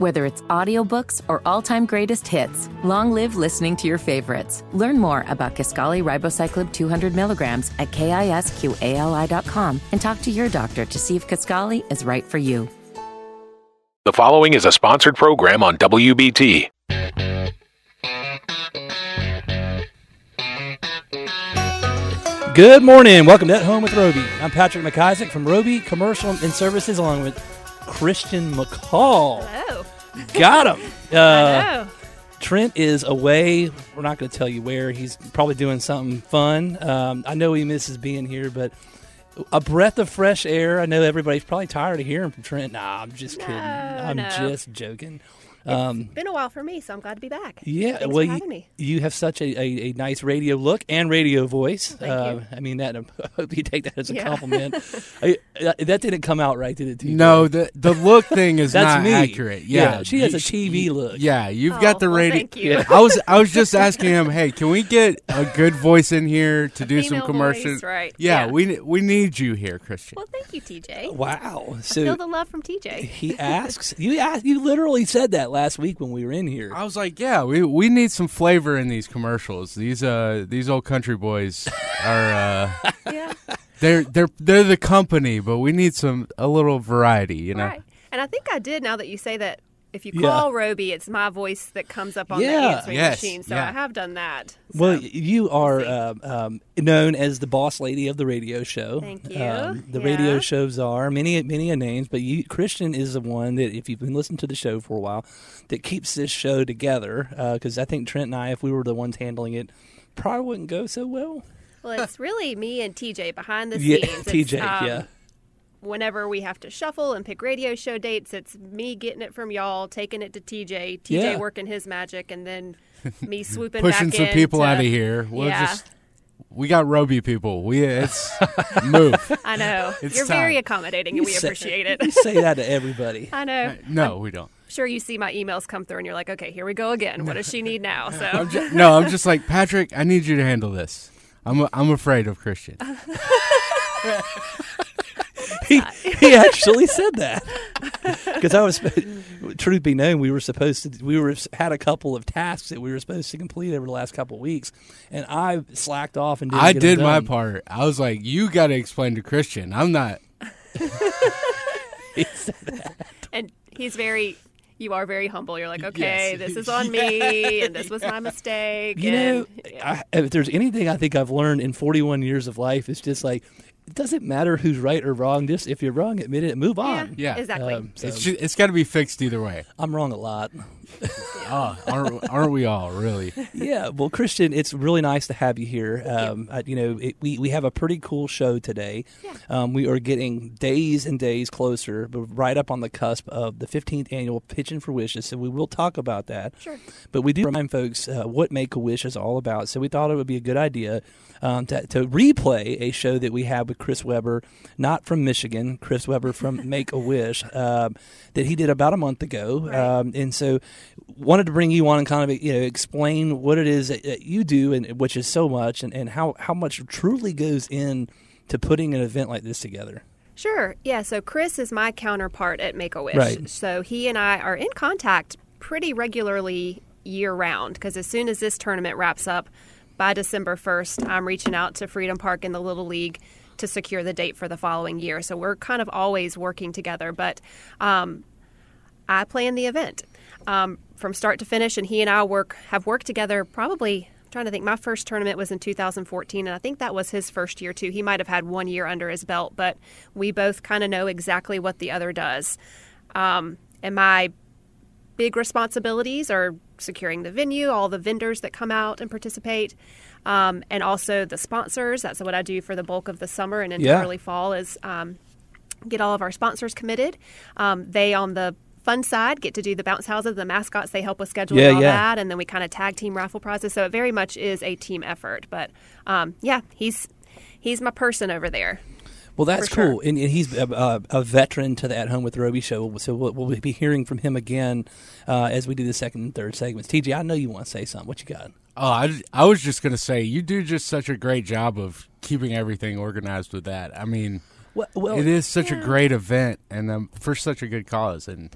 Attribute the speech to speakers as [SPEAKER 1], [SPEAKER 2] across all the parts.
[SPEAKER 1] Whether it's audiobooks or all-time greatest hits, long live listening to your favorites. Learn more about Kisqali Ribociclib 200 milligrams at kisqali.com and talk to your doctor to see if Kisqali is right for you.
[SPEAKER 2] The following is a sponsored program on WBT.
[SPEAKER 3] Good morning. Welcome to At Home with Roby. I'm Patrick McIsaac from Roby Commercial and Services, along with Christian McCall.
[SPEAKER 4] Hello.
[SPEAKER 3] Got him. Uh. Trent is away. We're not going to tell you where. He's probably doing something fun. Um, I know he misses being here, but a breath of fresh air. I know everybody's probably tired of hearing from Trent. Nah, I'm just kidding. I'm
[SPEAKER 4] no.
[SPEAKER 3] just joking. Um,
[SPEAKER 4] Been a while for me, so I'm glad to be back.
[SPEAKER 3] Yeah,
[SPEAKER 4] Thanks
[SPEAKER 3] well,
[SPEAKER 4] for having
[SPEAKER 3] you,
[SPEAKER 4] me.
[SPEAKER 3] you have such a, a, a nice radio look and radio voice.
[SPEAKER 4] Thank
[SPEAKER 3] uh,
[SPEAKER 4] you.
[SPEAKER 3] I mean, that I hope you take that as a
[SPEAKER 4] Yeah.
[SPEAKER 3] compliment. I, uh, that didn't come out right, did it? TJ?
[SPEAKER 5] No, the the look thing is
[SPEAKER 3] That's
[SPEAKER 5] not
[SPEAKER 3] me.
[SPEAKER 5] accurate. Yeah,
[SPEAKER 3] Yeah, she has a TV
[SPEAKER 5] you-
[SPEAKER 3] look.
[SPEAKER 5] Yeah, you've
[SPEAKER 4] Oh,
[SPEAKER 5] got the
[SPEAKER 4] well,
[SPEAKER 5] radio.
[SPEAKER 4] thank you.
[SPEAKER 3] Yeah.
[SPEAKER 5] I was I was just asking him, hey, can we get a good voice in here to do some commercials?
[SPEAKER 4] voice, right.
[SPEAKER 5] Yeah,
[SPEAKER 4] Yeah.
[SPEAKER 5] we we need you here, Christian.
[SPEAKER 4] Well, thank you, TJ.
[SPEAKER 3] Wow.
[SPEAKER 4] Feel the love from TJ.
[SPEAKER 3] he asks you. Asked, you literally said that last week when we were in here.
[SPEAKER 5] I was like, yeah, we we need some flavor in these commercials. These uh these old country boys are uh
[SPEAKER 4] yeah.
[SPEAKER 5] they're they're they're the company, but we need some a little variety, you know.
[SPEAKER 4] Right. And I think I did now that you say that. If you
[SPEAKER 3] Yeah.
[SPEAKER 4] call Roby, it's my voice that comes up on
[SPEAKER 3] Yeah.
[SPEAKER 4] the answering
[SPEAKER 5] Yes,
[SPEAKER 4] machine. So
[SPEAKER 5] yeah.
[SPEAKER 4] I have done that.
[SPEAKER 3] Well, you are
[SPEAKER 4] see.
[SPEAKER 3] um, um, known as the boss lady of the radio show.
[SPEAKER 4] Thank you.
[SPEAKER 3] Um, the
[SPEAKER 4] Yeah.
[SPEAKER 3] radio shows are many, many a names, but you, Christian is the one that, if you've been listening to the show for a while, that keeps this show together. Because I think Trent and I, if we were the ones handling it, probably wouldn't go so well.
[SPEAKER 4] well, it's really me and TJ behind the scenes. It's,
[SPEAKER 3] TJ,
[SPEAKER 4] um,
[SPEAKER 3] yeah.
[SPEAKER 4] Whenever we have to shuffle and pick radio show dates, it's me getting it from y'all, taking it to TJ, TJ
[SPEAKER 3] Yeah.
[SPEAKER 4] working his magic, and then me swooping
[SPEAKER 5] Pushing
[SPEAKER 4] back
[SPEAKER 5] some
[SPEAKER 4] in
[SPEAKER 5] people
[SPEAKER 4] to-
[SPEAKER 5] out of here. We'll
[SPEAKER 4] yeah.
[SPEAKER 5] just we got Roby people. We it's move.
[SPEAKER 4] I know.
[SPEAKER 5] It's
[SPEAKER 4] You're very accommodating,
[SPEAKER 3] You
[SPEAKER 4] and we
[SPEAKER 3] say-
[SPEAKER 4] appreciate it.
[SPEAKER 3] You say that to everybody.
[SPEAKER 4] I know.
[SPEAKER 5] No, we don't.
[SPEAKER 4] sure you see my emails come through and you're like, okay, here we go again. What does she need now? So
[SPEAKER 5] I'm ju- no, I'm just like Patrick. I need you to handle this. I'm I'm afraid of Christian.
[SPEAKER 3] he, he actually said that because I was. Truth be known, we were supposed to. We were had a couple of tasks that we were supposed to complete over the last couple of weeks, and I slacked off and didn't
[SPEAKER 5] I
[SPEAKER 3] get them
[SPEAKER 5] did my part. I was like, you got to explain to Christian. I'm not.
[SPEAKER 3] He said that.
[SPEAKER 4] and he's very. You are very humble. You're like, okay,
[SPEAKER 5] Yes.
[SPEAKER 4] this is on me, and this was my mistake.
[SPEAKER 3] You know,
[SPEAKER 4] and, yeah.
[SPEAKER 3] I, if there's anything I think I've learned in 41 years of life, it's just like it doesn't matter who's right or wrong. Just if you're wrong, admit it, and move on.
[SPEAKER 5] Yeah.
[SPEAKER 4] exactly.
[SPEAKER 3] Um, so
[SPEAKER 5] It's ju- it's got to be fixed either way.
[SPEAKER 3] I'm wrong a lot.
[SPEAKER 5] Oh, aren't, aren't we all really?
[SPEAKER 3] yeah, well, Christian, it's really nice to have you here. Um, I, you know, it, we we have a pretty cool show today.
[SPEAKER 4] Yeah.
[SPEAKER 3] Um, we are getting days and days closer, but right up on the cusp of the 15th annual Pitching for Wishes. So we will talk about that.
[SPEAKER 4] Sure.
[SPEAKER 3] But we do remind folks uh, what Make a Wish is all about. So we thought it would be a good idea um, to, to replay a show that we had with Chris Webber, not from Michigan, Chris Webber from Make a Wish, um, that he did about a month ago.
[SPEAKER 4] Right.
[SPEAKER 3] Um, and so wanted to bring you on and kind of you know explain what it is that, that you do, and which is so much, and, and how, how much truly goes in to putting an event like this together.
[SPEAKER 4] Sure. Yeah. So Chris is my counterpart at Make a Wish.
[SPEAKER 3] Right.
[SPEAKER 4] So he and I are in contact pretty regularly year round because as soon as this tournament wraps up by December 1st, I'm reaching out to Freedom Park and the Little League to secure the date for the following year. So we're kind of always working together. But um, I plan the event um, from start to finish, and he and I work have worked together probably. Trying to think. My first tournament was in 2014, and I think that was his first year too. He might have had one year under his belt, but we both kind of know exactly what the other does. Um, and my big responsibilities are securing the venue, all the vendors that come out and participate, um, and also the sponsors. That's what I do for the bulk of the summer and into
[SPEAKER 3] Yeah.
[SPEAKER 4] early fall is um, get all of our sponsors committed. Um, they on the fun side get to do the bounce houses, the mascots. They help us schedule
[SPEAKER 3] Yeah,
[SPEAKER 4] all
[SPEAKER 3] yeah.
[SPEAKER 4] that, and then we kind of tag team raffle prizes. So it very much is a team effort. But um, yeah, he's he's my person over there.
[SPEAKER 3] Well, that's
[SPEAKER 4] sure.
[SPEAKER 3] cool, and, and he's a, a, a veteran to the At Home with Roby show. So we'll, we'll be hearing from him again uh, as we do the second and third segments. TJ, I know you want to say something. What you got?
[SPEAKER 5] Oh, I, I was just gonna say you do just such a great job of keeping everything organized with that. I mean,
[SPEAKER 3] Well, well
[SPEAKER 5] it is such a great event and um, for such a good cause, and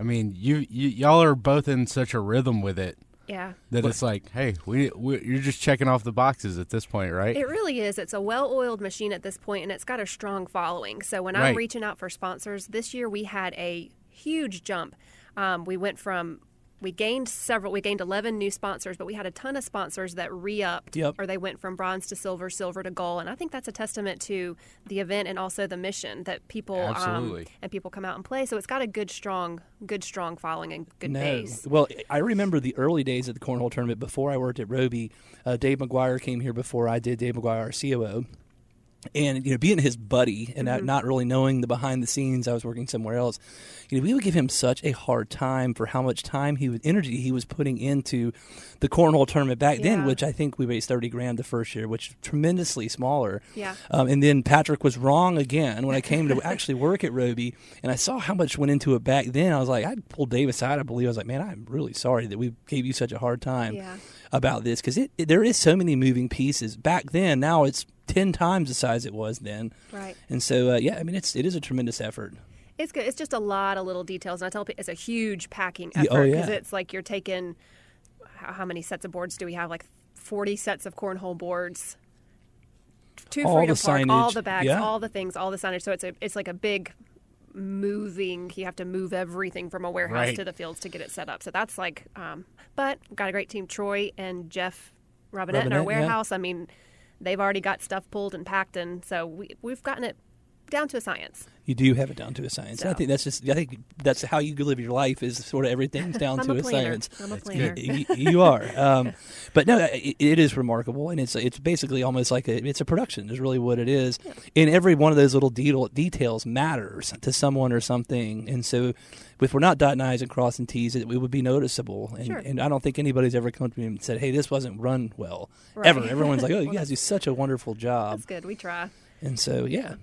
[SPEAKER 5] I mean, you, you y'all are both in such a rhythm with it
[SPEAKER 4] Yeah.
[SPEAKER 5] that it's like, hey, we, we you're just checking off the boxes at this point, right?
[SPEAKER 4] It really is. It's a well oiled machine at this point, and it's got a strong following. So when I'm reaching out for sponsors, this year we had a huge jump. Um, we went from we gained several. We gained 11 new sponsors, but we had a ton of sponsors that re-upped,
[SPEAKER 3] Yep.
[SPEAKER 4] or they went from bronze to silver, silver to gold. And I think that's a testament to the event and also the mission that people um, and people come out and play. So it's got a good, strong, good, strong following and good
[SPEAKER 3] No.
[SPEAKER 4] base.
[SPEAKER 3] Well, I remember the early days of the cornhole tournament before I worked at Roby. Uh, Dave McGuire came here before I did. Dave McGuire, our COO. And you know, being his buddy and not, not really knowing the behind the scenes, I was working somewhere else. You know, we would give him such a hard time for how much time he was energy he was putting into the cornhole tournament back then, which I think we raised thirty grand the first year, which tremendously smaller.
[SPEAKER 4] Yeah.
[SPEAKER 3] Um, and then Patrick was wrong again when I came to actually work at Roby, and I saw how much went into it back then. I was like, I pulled Dave aside. I believe I was like, man, I'm really sorry that we gave you such a hard time
[SPEAKER 4] Yeah.
[SPEAKER 3] about this because there is so many moving pieces back then. Now it's ten times the size it was then.
[SPEAKER 4] Right.
[SPEAKER 3] And so, uh, yeah, I mean, it's it is a tremendous effort.
[SPEAKER 4] It's good. It's just a lot of little details, and I tell people it's a huge packing
[SPEAKER 3] Yeah,
[SPEAKER 4] effort
[SPEAKER 3] oh,
[SPEAKER 4] because
[SPEAKER 3] yeah.
[SPEAKER 4] it's like you're taking how, how many sets of boards do we have? Like forty sets of cornhole boards, two
[SPEAKER 3] All
[SPEAKER 4] Freedom
[SPEAKER 3] the
[SPEAKER 4] Park, all the bags,
[SPEAKER 3] yeah.
[SPEAKER 4] all the things, all the signage. So it's a it's like a big moving. You have to move everything from a warehouse
[SPEAKER 5] Right.
[SPEAKER 4] to the fields to get it set up. So that's like, um, but got a great team. Troy and Jeff Robinette in our
[SPEAKER 3] Robinette, yeah.
[SPEAKER 4] warehouse. I mean, they've already got stuff pulled and packed, and so we we've gotten it down to a science.
[SPEAKER 3] You do have it down to a science. I think that's just I think that's how you live your life is sort of everything's down
[SPEAKER 4] I'm
[SPEAKER 3] to
[SPEAKER 4] a
[SPEAKER 3] a science.
[SPEAKER 4] I'm a planner.
[SPEAKER 3] You, you are, um, but no, it, it is remarkable, and it's it's basically almost like a it's a production. Is really what it is, and every one of those little detail, details matters to someone or something, and so if we're not dotting i's and crossing t's, it, it would be noticeable. And,
[SPEAKER 4] Sure.
[SPEAKER 3] and I don't think anybody's ever come to me and said, "Hey, this wasn't run well."
[SPEAKER 4] Right.
[SPEAKER 3] Ever, everyone's like, "Oh, you guys do such a wonderful job,"
[SPEAKER 4] That's good. We try.
[SPEAKER 3] and so yeah,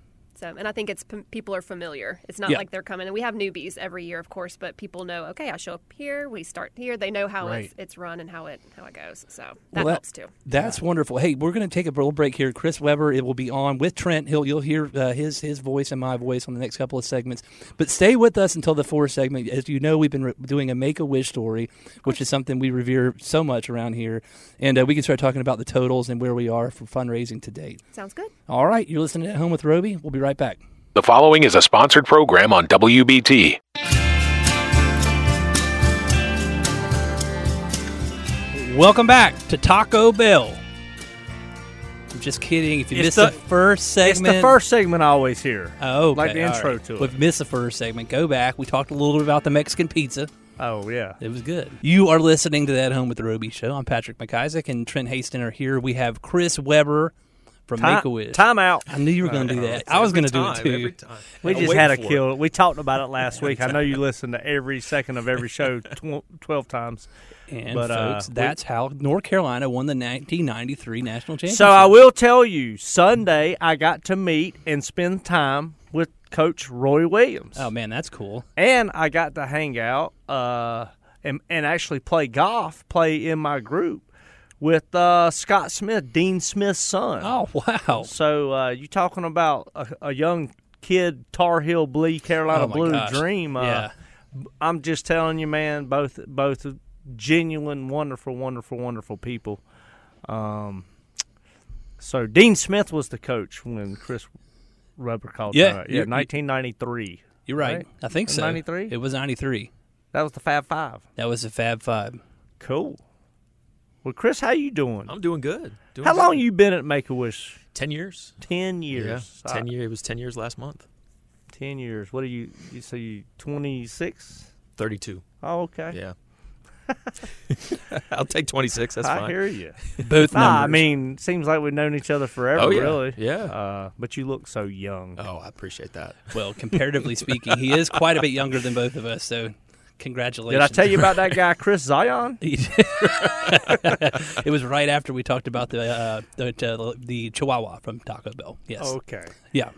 [SPEAKER 4] So, and I think it's p- people are familiar. It's not
[SPEAKER 3] Yeah.
[SPEAKER 4] like they're coming. And we have newbies every year, of course, but people know. Okay, I show up here. We start here. They know how
[SPEAKER 5] Right.
[SPEAKER 4] it's, it's run and how it how it goes. So that
[SPEAKER 3] Well, that-
[SPEAKER 4] helps too.
[SPEAKER 3] That's wonderful. Hey, we're going to take a little break here. Chris Webber, it will be on with Trent. He'll you'll hear uh, his his voice and my voice on the next couple of segments. But stay with us until the fourth segment. As you know, we've been re- doing a Make a Wish story, which is something we revere so much around here, and uh, we can start talking about the totals and where we are for fundraising to date.
[SPEAKER 4] Sounds good.
[SPEAKER 3] All right, you're listening at home with Roby. We'll be right back.
[SPEAKER 2] The following is a sponsored program on WBT.
[SPEAKER 3] Welcome back to Taco Bell. I'm just kidding. If you
[SPEAKER 6] It's
[SPEAKER 3] missed
[SPEAKER 6] the-
[SPEAKER 3] the, first segment,
[SPEAKER 6] It's the first segment I always hear.
[SPEAKER 3] Oh, okay.
[SPEAKER 6] like the
[SPEAKER 3] all
[SPEAKER 6] intro
[SPEAKER 3] right.
[SPEAKER 6] to it.
[SPEAKER 3] Well, if you missed the first segment, go back. We talked a little bit about the Mexican pizza.
[SPEAKER 6] Oh yeah.
[SPEAKER 3] It was good. You are listening to that Home with the Roby show. I'm Patrick McIsaac and Trent Haston are here. We have Chris Webber from
[SPEAKER 6] Time,
[SPEAKER 3] Make a Wish.
[SPEAKER 6] time out.
[SPEAKER 3] I knew you were going to do that. I was going to do it too.
[SPEAKER 6] We
[SPEAKER 7] I'll
[SPEAKER 6] just had a
[SPEAKER 7] for it.
[SPEAKER 6] We talked about it last week. I know you listened to every second of every show tw- twelve times.
[SPEAKER 3] And
[SPEAKER 6] But, uh,
[SPEAKER 3] folks,
[SPEAKER 6] we-
[SPEAKER 3] that's how North Carolina won the 1993 national championship.
[SPEAKER 6] So I will tell you, Sunday I got to meet and spend time with Coach Roy Williams,
[SPEAKER 3] Oh man, that's cool.
[SPEAKER 6] and I got to hang out uh, and and actually play golf, play in my group with uh, Scott Smith, Dean Smith's son.
[SPEAKER 3] Oh wow.
[SPEAKER 6] So uh, you talking about a, a young kid, Tar Heel Blee, Carolina
[SPEAKER 3] Oh,
[SPEAKER 6] Blue
[SPEAKER 3] gosh.
[SPEAKER 6] Dream? Uh,
[SPEAKER 3] yeah.
[SPEAKER 6] I'm just telling you, man. Both both genuine, wonderful, wonderful, wonderful people. Um, so Dean Smith was the coach when Chris Webber called.
[SPEAKER 3] Yeah,
[SPEAKER 6] yeah, 1993.
[SPEAKER 3] You're right.
[SPEAKER 6] Right?
[SPEAKER 3] I think so.
[SPEAKER 6] 93?
[SPEAKER 3] It was 93.
[SPEAKER 6] That was the Fab Five.
[SPEAKER 3] That was the Fab Five.
[SPEAKER 6] Cool. Well, Chris, how you doing?
[SPEAKER 7] I'm doing good. Doing
[SPEAKER 6] how
[SPEAKER 7] good.
[SPEAKER 6] long you been at Make a Wish?
[SPEAKER 7] Ten years.
[SPEAKER 6] Ten years.
[SPEAKER 7] Yeah, ten years. It was ten years last month.
[SPEAKER 6] Ten years. What are you? You say you 26?
[SPEAKER 7] Thirty-two.
[SPEAKER 6] Oh, okay.
[SPEAKER 7] Yeah. I'll take twenty-six. That's fine.
[SPEAKER 6] I
[SPEAKER 7] fine.
[SPEAKER 6] hear you.
[SPEAKER 3] Both numbers.
[SPEAKER 6] Nah, I mean, seems like we've known each other forever,
[SPEAKER 7] Oh, yeah.
[SPEAKER 6] really.
[SPEAKER 7] Yeah.
[SPEAKER 6] Uh, but you look so young.
[SPEAKER 7] Oh, I appreciate that.
[SPEAKER 3] well, comparatively speaking, he is quite a bit younger than both of us. So, congratulations.
[SPEAKER 6] Did I tell you about that guy, Chris Zion?
[SPEAKER 3] It was right after we talked about the uh, the, uh, the Chihuahua from Taco Bell. Yes.
[SPEAKER 6] Okay.
[SPEAKER 3] Yeah.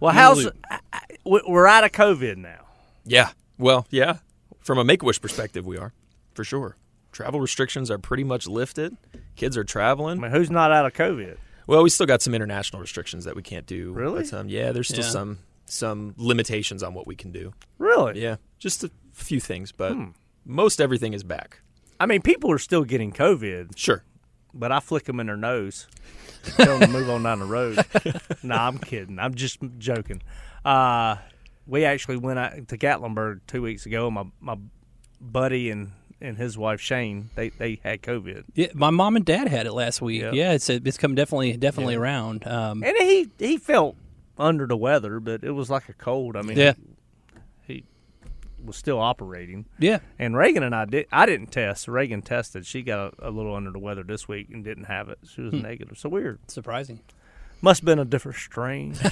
[SPEAKER 6] Well,
[SPEAKER 3] In
[SPEAKER 6] how's. I- I- we- we're out of COVID now?
[SPEAKER 7] Yeah. Well, yeah. From a Make-A-Wish perspective, we are for sure. Travel restrictions are pretty much lifted. Kids are traveling.
[SPEAKER 6] I
[SPEAKER 7] traveling.
[SPEAKER 6] mean, who's not out of COVID?
[SPEAKER 7] Well, we still got some international restrictions that we can't do.
[SPEAKER 6] Really?
[SPEAKER 7] But, um, yeah, there's still
[SPEAKER 3] Yeah.
[SPEAKER 7] some some limitations on what we can do.
[SPEAKER 6] Really?
[SPEAKER 7] Yeah, just a few things, but
[SPEAKER 6] Hmm.
[SPEAKER 7] most everything is back.
[SPEAKER 6] I mean, people are still getting COVID,
[SPEAKER 7] Sure.
[SPEAKER 6] but I flick them in their nose, tell them to move on down the road. nah, I'm kidding. I'm just joking. Uh, we actually went out to Gatlinburg two weeks ago. My my buddy and, and his wife Shane, they they had COVID,
[SPEAKER 3] Yeah, my mom and dad had it last week.
[SPEAKER 6] Yep.
[SPEAKER 3] Yeah, it's it's come definitely definitely around. Um,
[SPEAKER 6] and he he felt under the weather, but it was like a cold. I mean,
[SPEAKER 3] Yeah.
[SPEAKER 6] he was still operating.
[SPEAKER 3] yeah,
[SPEAKER 6] And Reagan and I did. I didn't test. Reagan tested. She got a, a little under the weather this week and didn't have it. She was negative. So weird.
[SPEAKER 3] surprising.
[SPEAKER 6] Must have been a different strain.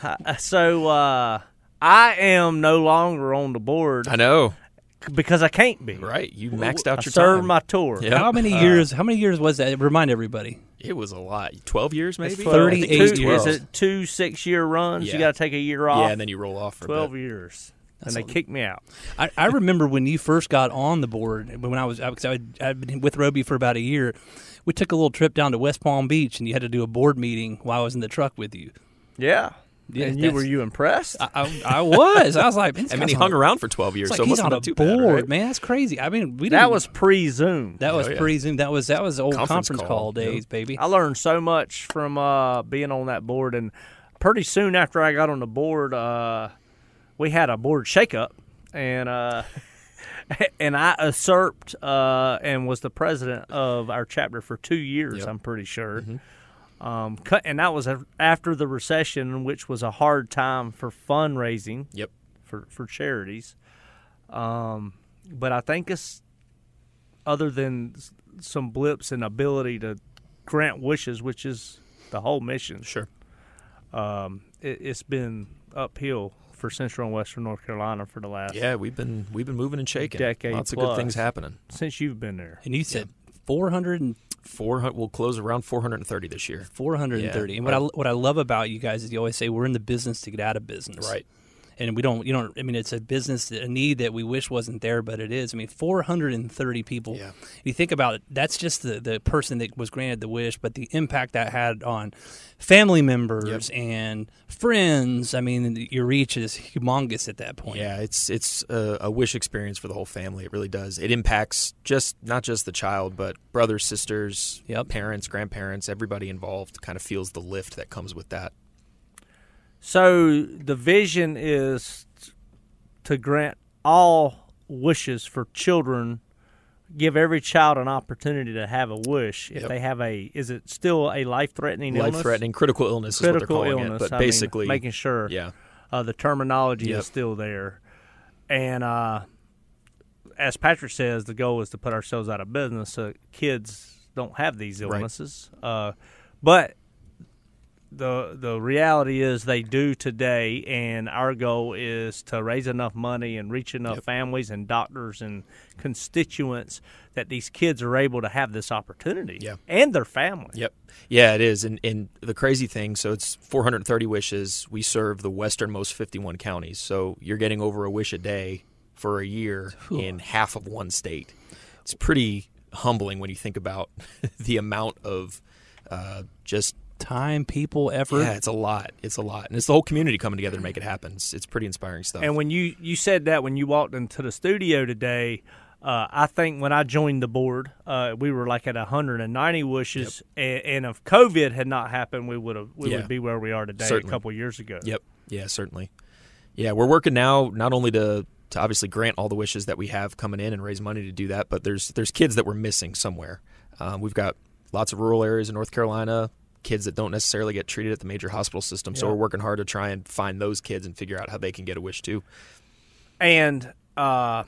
[SPEAKER 6] Uh, so uh, I am no longer on the board
[SPEAKER 7] I know.
[SPEAKER 6] because I can't be.
[SPEAKER 7] Right. You maxed out
[SPEAKER 6] I
[SPEAKER 7] your
[SPEAKER 6] served
[SPEAKER 7] time.
[SPEAKER 6] my tour.
[SPEAKER 7] Yeah.
[SPEAKER 3] How many years? How many years was that? Remind everybody.
[SPEAKER 7] It was a lot. 12 years maybe?
[SPEAKER 6] It's
[SPEAKER 3] Thirty-
[SPEAKER 7] I think it was
[SPEAKER 3] 38
[SPEAKER 6] two,
[SPEAKER 3] years.
[SPEAKER 6] Is it two six year runs?
[SPEAKER 7] Yeah.
[SPEAKER 6] You got to take a year off.
[SPEAKER 7] Yeah, and then you roll off for a
[SPEAKER 6] Twelve
[SPEAKER 7] bit.
[SPEAKER 6] years, and they kicked me out.
[SPEAKER 3] I, I remember when you first got on the board when I was because I would, I'd been with Roby for about a year. We took a little trip down to West Palm Beach, and you had to do a board meeting while I was in the truck with you.
[SPEAKER 6] Yeah.
[SPEAKER 3] Yeah,
[SPEAKER 6] and you were you impressed?
[SPEAKER 3] I, I, I was. I was like, this
[SPEAKER 7] And he hung
[SPEAKER 3] a-
[SPEAKER 7] around for 12 years, so
[SPEAKER 3] like
[SPEAKER 7] it
[SPEAKER 3] he's on a
[SPEAKER 7] too bad,
[SPEAKER 3] board,
[SPEAKER 7] right?
[SPEAKER 3] man. That's crazy. I mean, we
[SPEAKER 6] that was pre Zoom.
[SPEAKER 3] that was
[SPEAKER 7] Oh, yeah.
[SPEAKER 3] pre Zoom. That was that was old
[SPEAKER 7] Conference
[SPEAKER 3] conference,
[SPEAKER 7] call,
[SPEAKER 3] call, days,
[SPEAKER 7] yeah.
[SPEAKER 3] baby.
[SPEAKER 6] I learned so much from uh, being on that board, and pretty soon after I got on the board, uh, we had a board shakeup, and uh, and I usurped uh, and was the president of our chapter for two years.
[SPEAKER 7] Yep.
[SPEAKER 6] I'm pretty sure. Um, cut, and that was after the recession, which was a hard time for fundraising
[SPEAKER 7] Yep.
[SPEAKER 6] for for charities. Um, but I think it's other than some blips and ability to grant wishes, which is the whole mission.
[SPEAKER 7] Sure.
[SPEAKER 6] Um, it, it's been uphill for Central and Western North Carolina for the last
[SPEAKER 7] Yeah, we've been we've been moving and shaking.
[SPEAKER 6] Decade
[SPEAKER 7] Lots of good things happening.
[SPEAKER 6] since you've been there.
[SPEAKER 3] and you said 400 and
[SPEAKER 7] 400 we'll close around 430 this year.
[SPEAKER 3] 430.
[SPEAKER 7] Yeah.
[SPEAKER 3] And what I what I love about you guys is you always say we're in the business to get out of business.
[SPEAKER 7] Right.
[SPEAKER 3] And we don't you don't I mean it's a business a need that we wish wasn't there but it is. I mean 430 people.
[SPEAKER 7] Yeah.
[SPEAKER 3] You think about it that's just the the person that was granted the wish but the impact that had on family members and friends. I mean your reach is humongous at that point.
[SPEAKER 7] Yeah, it's it's a, a wish experience for the whole family. It really does. It impacts just not just the child, but brothers, sisters,
[SPEAKER 3] Yep.
[SPEAKER 7] parents, grandparents, everybody involved. Kind of feels the lift that comes with that.
[SPEAKER 6] So the vision is to grant all wishes for children. Give every child an opportunity to have a wish if
[SPEAKER 7] Yep.
[SPEAKER 6] they have a. Is it still a life-threatening illness?
[SPEAKER 7] Life-threatening, critical illness
[SPEAKER 6] critical
[SPEAKER 7] is what they're calling
[SPEAKER 6] illness.
[SPEAKER 7] it. But
[SPEAKER 6] I mean,
[SPEAKER 7] basically,
[SPEAKER 6] making sure
[SPEAKER 7] yeah,
[SPEAKER 6] uh, the terminology
[SPEAKER 7] Yep.
[SPEAKER 6] is still there. And uh, as Patrick says, the goal is to put ourselves out of business so kids don't have these
[SPEAKER 7] Right.
[SPEAKER 6] illnesses. Uh, but the the reality is they do today, and our goal is to raise enough money and reach enough
[SPEAKER 7] Yep.
[SPEAKER 6] families and doctors and constituents that these kids are able to have this opportunity
[SPEAKER 7] Yeah.
[SPEAKER 6] and their family.
[SPEAKER 7] Yep. Yeah, it is. And, and the crazy thing, so it's 430 wishes. We serve the westernmost 51 counties. So you're getting over a wish a day for a year in half of one state. It's pretty humbling when you think about the amount of uh, just.
[SPEAKER 3] Time, people, effort.
[SPEAKER 7] Yeah, it's a lot. It's a lot. And it's the whole community coming together to make it happen. It's, it's pretty inspiring stuff.
[SPEAKER 6] And when you you said that when you walked into the studio today, uh, I think when I joined the board, uh, we were like at 190 wishes, and, and if COVID had not happened, we would have we
[SPEAKER 7] Yeah.
[SPEAKER 6] would be where we are today
[SPEAKER 7] Certainly.
[SPEAKER 6] a couple years ago.
[SPEAKER 7] Yep. Yeah, certainly. Yeah, we're working now not only to to obviously grant all the wishes that we have coming in and raise money to do that, but there's there's kids that we're missing somewhere. Um, we've got lots of rural areas in North Carolina, kids that don't necessarily get treated at the major hospital system. So we're working hard to try and find those kids and figure out how they can get a wish too.
[SPEAKER 6] And uh,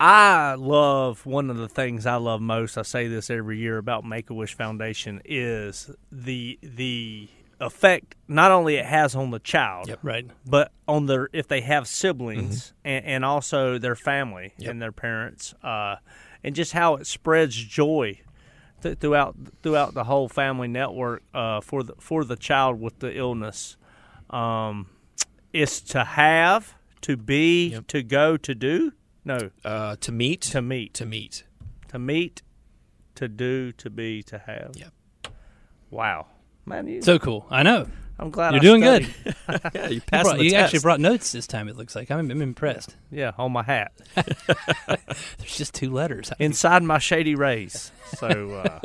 [SPEAKER 6] I love one of the things I love most. I say this every year about Make a Wish Foundation is the the effect not only it has on the child,
[SPEAKER 7] Yep.
[SPEAKER 3] Right.
[SPEAKER 6] but on their if they have siblings and, and also their family
[SPEAKER 7] Mm-hmm. Yep.
[SPEAKER 6] and their parents, uh, and just how it spreads joy th- throughout throughout the whole family network uh, for the for the child with the illness. Um, it's to have, to be,
[SPEAKER 7] Yep.
[SPEAKER 6] to go, to do. No,
[SPEAKER 7] Uh, to meet,
[SPEAKER 6] to meet,
[SPEAKER 7] to meet.
[SPEAKER 6] to meet, to do, to be, to have.
[SPEAKER 7] Yep.
[SPEAKER 6] Wow, man. You,
[SPEAKER 3] So cool. I know.
[SPEAKER 6] I'm glad
[SPEAKER 3] You're
[SPEAKER 6] I
[SPEAKER 3] doing
[SPEAKER 6] studied.
[SPEAKER 3] good.
[SPEAKER 7] Yeah, you
[SPEAKER 3] You, brought-
[SPEAKER 7] the
[SPEAKER 3] you
[SPEAKER 7] test.
[SPEAKER 3] actually brought notes this time. It looks like I'm, I'm impressed.
[SPEAKER 6] Yeah, on my hat,
[SPEAKER 3] There's just two letters.
[SPEAKER 6] inside my shady rays. So, uh,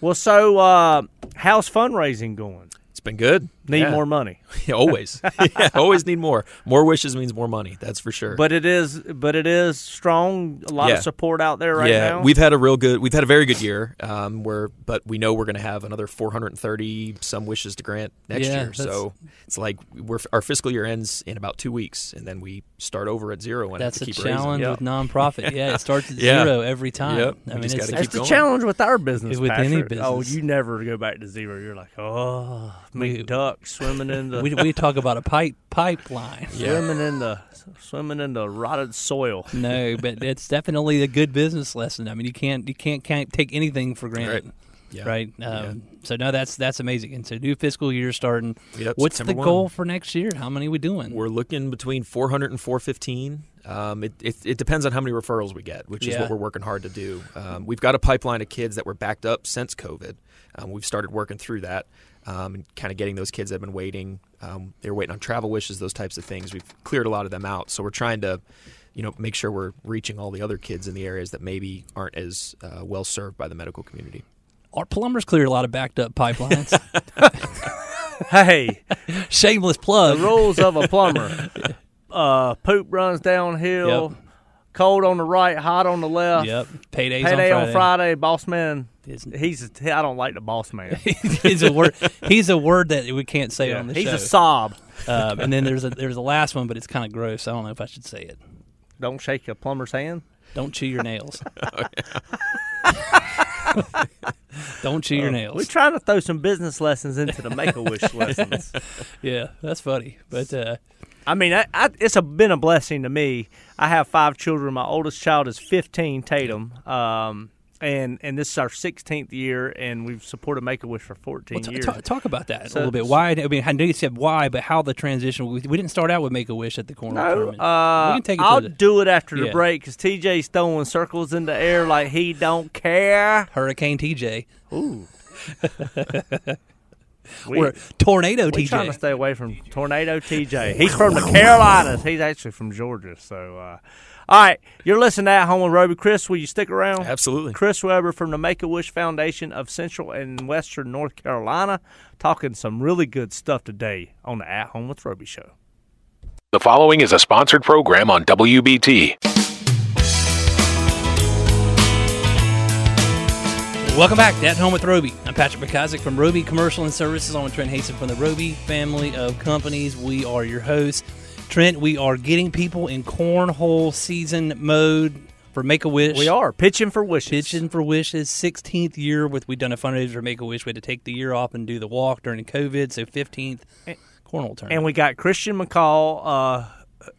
[SPEAKER 6] well, so uh, how's fundraising going?
[SPEAKER 7] It's been good.
[SPEAKER 6] Need
[SPEAKER 7] Yeah.
[SPEAKER 6] more money,
[SPEAKER 7] Yeah, always. yeah, always need more. More wishes means more money. That's for sure.
[SPEAKER 6] but it is, but it is strong. A lot
[SPEAKER 7] Yeah.
[SPEAKER 6] of support out there right
[SPEAKER 7] yeah,
[SPEAKER 6] now.
[SPEAKER 7] we've had a real good. We've had a very good year. Um, where, but we know we're going to have another 430 some wishes to grant next
[SPEAKER 3] Yeah,
[SPEAKER 7] year. So it's like we're our fiscal year ends in about two weeks, and then we start over at zero and
[SPEAKER 3] That's
[SPEAKER 7] have
[SPEAKER 3] a
[SPEAKER 7] to keep raising.
[SPEAKER 3] challenge
[SPEAKER 6] Yep.
[SPEAKER 3] with nonprofit. Yeah, it starts at
[SPEAKER 7] Yeah.
[SPEAKER 3] zero every time.
[SPEAKER 7] Yep.
[SPEAKER 3] I mean,
[SPEAKER 7] just
[SPEAKER 3] it's,
[SPEAKER 7] gotta
[SPEAKER 6] That's the
[SPEAKER 7] going.
[SPEAKER 6] challenge with our business.
[SPEAKER 3] With any
[SPEAKER 6] Patrick. Oh, you never go back to zero. You're like, oh, me duck swimming in the
[SPEAKER 3] we, we talk about a pipe pipeline.
[SPEAKER 6] swimming in the swimming in the rotted soil.
[SPEAKER 3] No, but it's definitely a good business lesson. I mean, you can't you can't, can't take anything for granted.
[SPEAKER 7] Right. Yeah.
[SPEAKER 3] Right. Um, So no, that's that's amazing. And so new fiscal year starting.
[SPEAKER 7] Yep,
[SPEAKER 3] What's
[SPEAKER 7] September
[SPEAKER 3] the
[SPEAKER 7] 1.
[SPEAKER 3] goal for next year? How many we doing?
[SPEAKER 7] We're looking between 400 and 415. Um, it, it, it depends on how many referrals we get, which is what we're working hard to do. Um, we've got a pipeline of kids that were backed up since COVID. Um, we've started working through that um, and kind of getting those kids that have been waiting. Um, they were waiting on travel wishes, those types of things. We've cleared a lot of them out. So we're trying to, you know, make sure we're reaching all the other kids in the areas that maybe aren't as uh, well served by the medical community.
[SPEAKER 3] Our plumbers clear a lot of backed up pipelines.
[SPEAKER 6] Hey,
[SPEAKER 3] Shameless plug.
[SPEAKER 6] the
[SPEAKER 3] plug.
[SPEAKER 6] rules of a plumber. Uh, poop runs downhill.
[SPEAKER 3] Yep.
[SPEAKER 6] Cold on the right, hot on the left.
[SPEAKER 3] Yep. Paydays
[SPEAKER 6] Payday
[SPEAKER 3] on
[SPEAKER 6] on
[SPEAKER 3] Friday.
[SPEAKER 6] Friday. Boss man.
[SPEAKER 3] Isn't-
[SPEAKER 6] He's. A, I don't like the boss man.
[SPEAKER 3] he's a word. He's a word that we can't say on the
[SPEAKER 6] He's
[SPEAKER 3] show.
[SPEAKER 6] He's a sob.
[SPEAKER 3] um, and then there's a there's a last one, but it's kind of gross. I don't know if I should say it.
[SPEAKER 6] Don't shake a plumber's hand.
[SPEAKER 3] Don't chew your nails. don't chew your nails.
[SPEAKER 6] We're trying to throw some business lessons into the Make a Wish lessons.
[SPEAKER 3] yeah, that's funny. But uh,
[SPEAKER 6] I mean, I, I, it's a, been a blessing to me. I have five children. My oldest child is 15, Tatum, um, and and this is our 16th year, and we've supported Make a Wish for 14
[SPEAKER 3] well, t-
[SPEAKER 6] years.
[SPEAKER 3] ta- talk about that
[SPEAKER 6] So-
[SPEAKER 3] a little bit. Why? I mean, I know you said why, but how the transition? We, we didn't start out with Make a Wish at the corner
[SPEAKER 6] no, uh,
[SPEAKER 3] we can take it
[SPEAKER 6] I'll
[SPEAKER 3] the
[SPEAKER 6] do it after the break because TJ's throwing circles in the air like he don't care.
[SPEAKER 3] Hurricane TJ
[SPEAKER 6] Ooh.
[SPEAKER 3] or Tornado
[SPEAKER 6] we trying to stay away from Tornado TJ. He's from the Carolinas. He's actually from Georgia. So, uh, all right, you're listening to At Home with Roby. Chris, will you stick around?
[SPEAKER 7] Absolutely.
[SPEAKER 6] Chris Webber from the Make a Wish Foundation of Central and Western North Carolina, talking some really good stuff today on the At Home with Roby show.
[SPEAKER 2] The following is a sponsored program on WBT.
[SPEAKER 3] Welcome back to At Home with Roby. I'm Patrick McIsaac from Roby Commercial and Services. I'm with Trent Haston from the Roby family of companies. We are your hosts. Trent, we are getting people in cornhole season mode for Make a Wish.
[SPEAKER 6] We are pitching for wishes.
[SPEAKER 3] Pitching for Wishes, 16th year with we've done a fundraiser for Make a Wish. We had to take the year off and do the walk during COVID, so 15th cornhole tournament.
[SPEAKER 6] And we got Christian McCall, uh,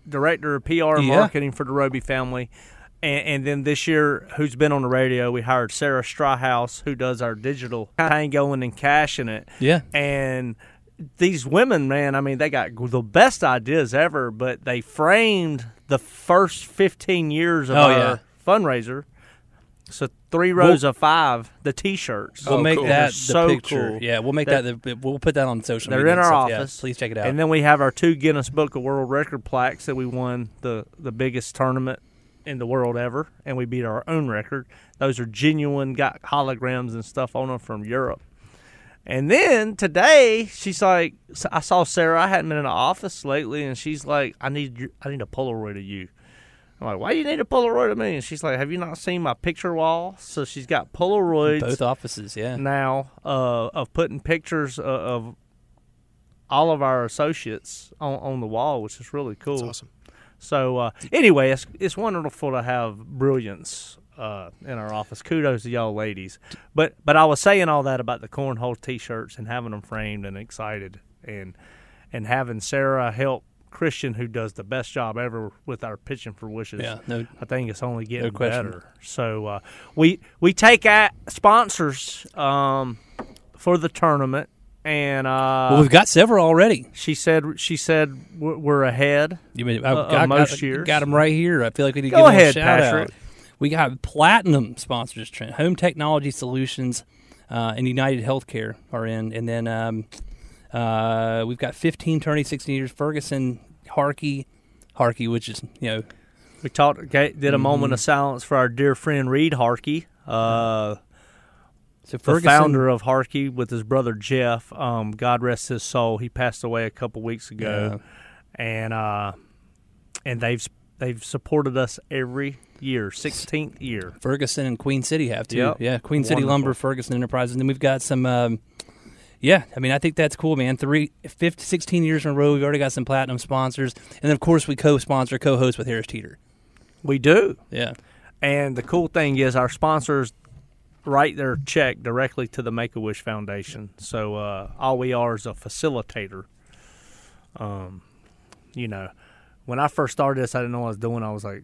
[SPEAKER 6] director of PR and
[SPEAKER 3] Yeah.
[SPEAKER 6] marketing for the Roby family. And, and then this year, who's been on the radio, we hired Sarah Strawhouse, who does our digital tangoing and cashing it.
[SPEAKER 3] yeah,
[SPEAKER 6] And these women, man, I mean, they got the best ideas ever, but they framed the first 15 years of
[SPEAKER 3] Oh,
[SPEAKER 6] our
[SPEAKER 3] yeah.
[SPEAKER 6] fundraiser. So three rows of five, the T-shirts.
[SPEAKER 3] we'll
[SPEAKER 7] Oh,
[SPEAKER 3] make
[SPEAKER 7] cool.
[SPEAKER 3] that the
[SPEAKER 6] so
[SPEAKER 3] picture.
[SPEAKER 6] cool.
[SPEAKER 3] Yeah, we'll make
[SPEAKER 6] That-
[SPEAKER 3] that. the, we'll put that on social
[SPEAKER 6] They're
[SPEAKER 3] media.
[SPEAKER 6] in our
[SPEAKER 3] stuff. Yeah,
[SPEAKER 6] office.
[SPEAKER 3] please check it out.
[SPEAKER 6] And then we have our two Guinness Book of World Record plaques that we won the the biggest tournament in the world ever, and we beat our own record. Those are genuine, got holograms and stuff on them from Europe. And then today, she's like, I saw Sarah. I hadn't been in the office lately, and she's like, I need your, I need a Polaroid of you. I'm like, why do you need a Polaroid of me? And she's like, Have you not seen my picture wall? So she's got Polaroids
[SPEAKER 3] both offices. Yeah,
[SPEAKER 6] now uh, of putting pictures of, of all of our associates on, on the wall, which is really cool.
[SPEAKER 7] That's awesome.
[SPEAKER 6] So uh, anyway, it's it's wonderful to have brilliance uh, in our office. Kudos to y'all ladies. But but I was saying all that about the cornhole T-shirts and having them framed and excited and and having Sarah help Christian, who does the best job ever with our pitching for wishes.
[SPEAKER 3] Yeah, no-
[SPEAKER 6] I think it's only getting
[SPEAKER 3] question.
[SPEAKER 6] better. So uh, we we take at sponsors um, for the tournament, and uh,
[SPEAKER 3] well, we've got several already.
[SPEAKER 6] she said she said we're ahead.
[SPEAKER 3] You mean
[SPEAKER 6] Uh,
[SPEAKER 3] I,
[SPEAKER 6] uh,
[SPEAKER 3] I-
[SPEAKER 6] most
[SPEAKER 3] I
[SPEAKER 6] years.
[SPEAKER 3] got them right here. I feel like we need to
[SPEAKER 6] Go
[SPEAKER 3] give them
[SPEAKER 6] ahead,
[SPEAKER 3] a shout
[SPEAKER 6] Patrick.
[SPEAKER 3] out. We got platinum sponsors, Trent. Home Technology Solutions. uh, and United Healthcare are in, and then um, uh, we've got 15 turning 16 years. Ferguson, Harkey, Harkey, which is you know
[SPEAKER 6] We talked, did a moment
[SPEAKER 3] Mm-hmm.
[SPEAKER 6] of silence for our dear friend Reed Harkey, uh,
[SPEAKER 3] so
[SPEAKER 6] the
[SPEAKER 3] Ferguson,
[SPEAKER 6] founder of Harkey with his brother Jeff. Um, God rest his soul. He passed away a couple weeks ago, and uh, and they've they've supported us every year, sixteenth year.
[SPEAKER 3] Ferguson and Queen City have too.
[SPEAKER 6] Yep.
[SPEAKER 3] Yeah, Queen City Lumber, Ferguson Enterprises, and then we've got some. Um, yeah, I mean, I think that's cool, man. Three, 50, 16 years in a row, we've already got some platinum sponsors, and then of course we co-sponsor, co-host with Harris Teeter.
[SPEAKER 6] We do.
[SPEAKER 3] Yeah,
[SPEAKER 6] And the cool thing is, our sponsors write their check directly to the Make a Wish Foundation. So uh, all we are is a facilitator. Um, you know, when I first started this, I didn't know what I was doing. I was like,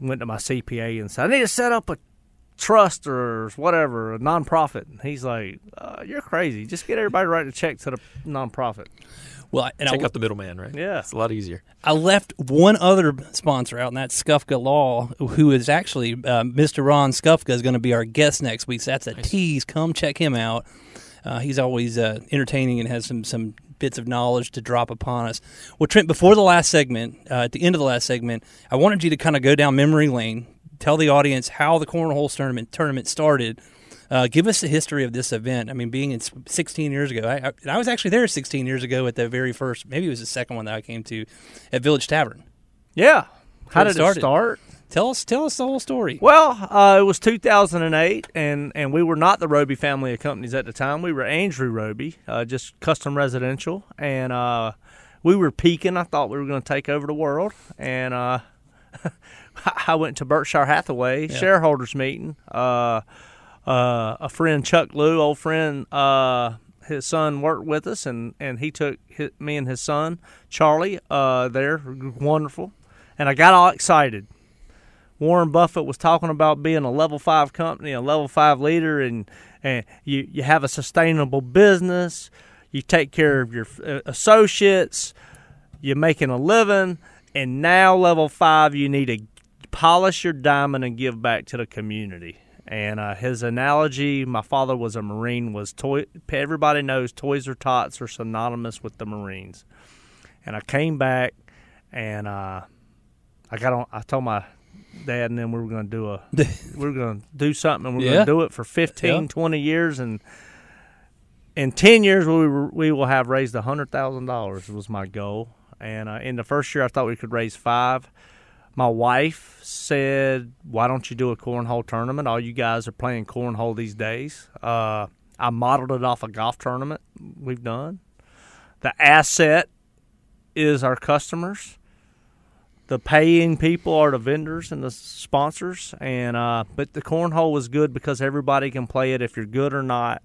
[SPEAKER 6] went to my CPA and said, I need to set up a trust or whatever, a nonprofit. And he's like, uh, You're crazy. Just get everybody to write a check to the nonprofit.
[SPEAKER 3] Well, and
[SPEAKER 7] Take
[SPEAKER 3] I,
[SPEAKER 7] out the middleman, right?
[SPEAKER 6] Yeah.
[SPEAKER 7] It's a lot easier.
[SPEAKER 3] I left one other sponsor out, and that's Skufka Law, who is actually uh, Mr. Ron Skufka is going to be our guest next week. So that's a tease. Come check him out. Uh, he's always uh, entertaining and has some some bits of knowledge to drop upon us. Well, Trent, before the last segment, uh, at the end of the last segment, I wanted you to kind of go down memory lane, tell the audience how the cornhole tournament tournament started. Uh, give us the history of this event. I mean, being in 16 years ago, I, I, I was actually there 16 years ago at the very first, maybe it was the second one that I came to at Village Tavern.
[SPEAKER 6] Yeah. How
[SPEAKER 3] it
[SPEAKER 6] did it start?
[SPEAKER 3] Tell us, tell us the whole story.
[SPEAKER 6] Well, uh, it was 2008, and, and we were not the Roby family of companies at the time. We were Andrew Roby, uh, just custom residential, and uh, we were peaking. I thought we were going to take over the world, and uh, I went to Berkshire Hathaway shareholders meeting. Uh, uh, a friend, Chuck Lou, old friend, uh, his son worked with us, and, and he took his, me and his son, Charlie, uh, there. Wonderful. And I got all excited. Warren Buffett was talking about being a level five company, a level five leader, and and you you have a sustainable business. You take care of your uh, associates. You're making a living, and now level five, you need to polish your diamond and give back to the community. And uh, his analogy, my father was a Marine, was toy. Everybody knows Toys for Tots are synonymous with the Marines. And I came back, and uh, I got on. I told my dad, and then we were going to do a, we were going to do something, and we are
[SPEAKER 3] Yeah.
[SPEAKER 6] going to do it for 15,
[SPEAKER 3] Yeah.
[SPEAKER 6] 20 years, and in ten years we were, we will have raised a hundred thousand dollars was my goal. And uh, in the first year, I thought we could raise five. My wife said, "Why don't you do a cornhole tournament? All you guys are playing cornhole these days." Uh, I modeled it off a golf tournament we've done. The asset is our customers. The paying people are the vendors and the sponsors, and uh, but the cornhole was good because everybody can play it if you're good or not,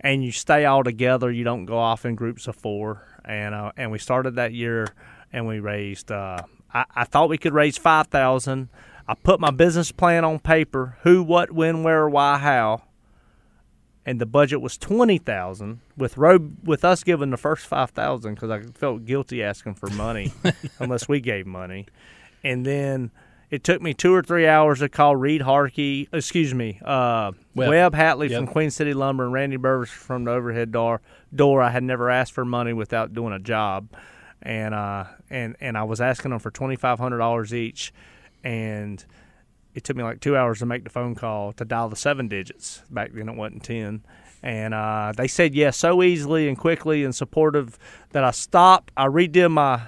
[SPEAKER 6] and you stay all together. You don't go off in groups of four, and uh, and we started that year, and we raised. Uh, I, I thought we could raise five thousand. I put my business plan on paper: who, what, when, where, why, how and the budget was twenty thousand with road with us giving the first five thousand because I felt guilty asking for money unless we gave money, and then it took me two or three hours to call Reed Harkey, excuse me, uh,
[SPEAKER 3] Webb.
[SPEAKER 6] Webb Hatley
[SPEAKER 3] Yep.
[SPEAKER 6] from Queen City Lumber and Randy Burvis from the overhead door. Door I had never asked for money without doing a job, and uh, and and I was asking them for twenty five hundred dollars each, and it took me like two hours to make the phone call to dial the seven digits. Back then it wasn't ten. And uh, they said yes so easily and quickly and supportive that I stopped. I redid my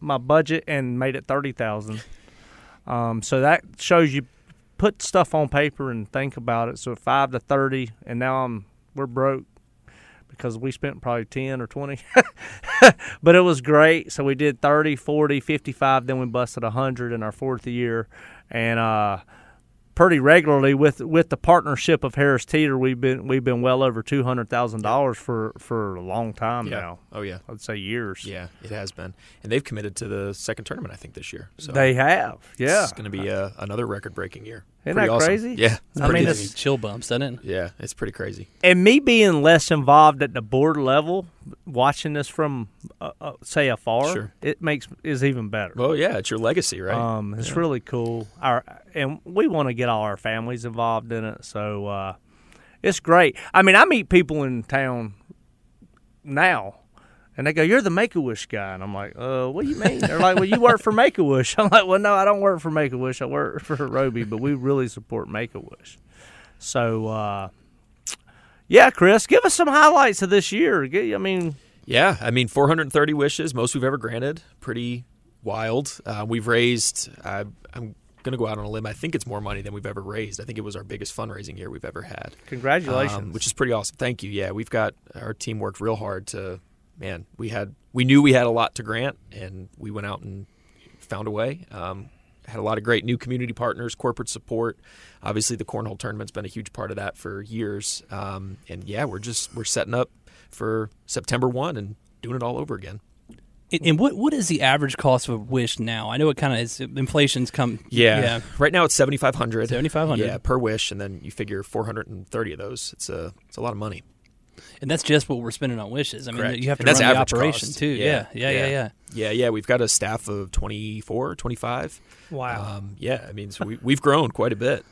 [SPEAKER 6] my budget and made it thirty thousand. Um, so that shows you put stuff on paper and think about it. So five to thirty, and now I'm we're broke because we spent probably 10 or 20 but it was great so we did 30 40 55 then we busted 100 in our fourth year and uh pretty regularly with with the partnership of Harris Teeter we've been we've been well over $200,000 for for a long time
[SPEAKER 7] Yeah.
[SPEAKER 6] now
[SPEAKER 7] Oh yeah.
[SPEAKER 6] I'd say years
[SPEAKER 7] Yeah, it has been, and they've committed to the second tournament. I think this year. So
[SPEAKER 6] they have yeah
[SPEAKER 7] it's going to be uh, another record-breaking year.
[SPEAKER 6] Isn't
[SPEAKER 7] Pretty
[SPEAKER 6] that
[SPEAKER 7] awesome.
[SPEAKER 6] crazy?
[SPEAKER 7] Yeah, it's
[SPEAKER 6] I
[SPEAKER 7] pretty
[SPEAKER 6] mean,
[SPEAKER 7] crazy.
[SPEAKER 6] it's-
[SPEAKER 3] chill bumps, doesn't it?
[SPEAKER 7] yeah, it's pretty crazy.
[SPEAKER 6] and me being less involved at the board level watching this from uh, uh, say afar
[SPEAKER 7] Sure.
[SPEAKER 6] it makes is even better
[SPEAKER 7] Well, yeah, it's your legacy, right?
[SPEAKER 6] Um, it's really cool. Our and we want to get all our families involved in it. So, uh, It's great. I mean, I meet people in town now, and they go, "You're the Make a Wish guy," and I'm like, "Uh, what do you mean?" They're like, "Well, you work for Make a Wish." I'm like, "Well, no, I don't work for Make a Wish. I work for Roby, but we really support Make a Wish." So, uh, yeah, Chris, give us some highlights of this year. I mean,
[SPEAKER 7] Yeah, I mean, 430 wishes, most we've ever granted. Pretty wild. Uh, we've raised. Uh, I'm going to go out on a limb. I think it's more money than we've ever raised. I think it was our biggest fundraising year we've ever had.
[SPEAKER 6] congratulations.
[SPEAKER 7] um, which is pretty awesome. Thank you. Yeah, we've got our team worked real hard to. Man, we had we knew we had a lot to grant, and we went out and found a way. Um, had a lot of great new community partners, corporate support. Obviously, the cornhole tournament's been a huge part of that for years. Um, and yeah, we're just we're setting up for September one and doing it all over again.
[SPEAKER 3] And, and what what is the average cost of a wish now? I know it kind of is. Inflation's come.
[SPEAKER 7] Yeah. Right now it's seventy five hundred.
[SPEAKER 3] 7,500.
[SPEAKER 7] Yeah, per wish, and then you figure four hundred and thirty of those. It's a it's a lot of money.
[SPEAKER 3] And that's just what we're spending on wishes. I mean,
[SPEAKER 7] Correct.
[SPEAKER 3] you have to
[SPEAKER 7] And that's
[SPEAKER 3] run the
[SPEAKER 7] average
[SPEAKER 3] operation
[SPEAKER 7] cost.
[SPEAKER 3] too. Yeah, yeah, yeah, yeah.
[SPEAKER 7] Yeah, yeah. We've got a staff of 24, 25.
[SPEAKER 6] wow.
[SPEAKER 7] Um, yeah, I mean, so we, we've grown quite a bit.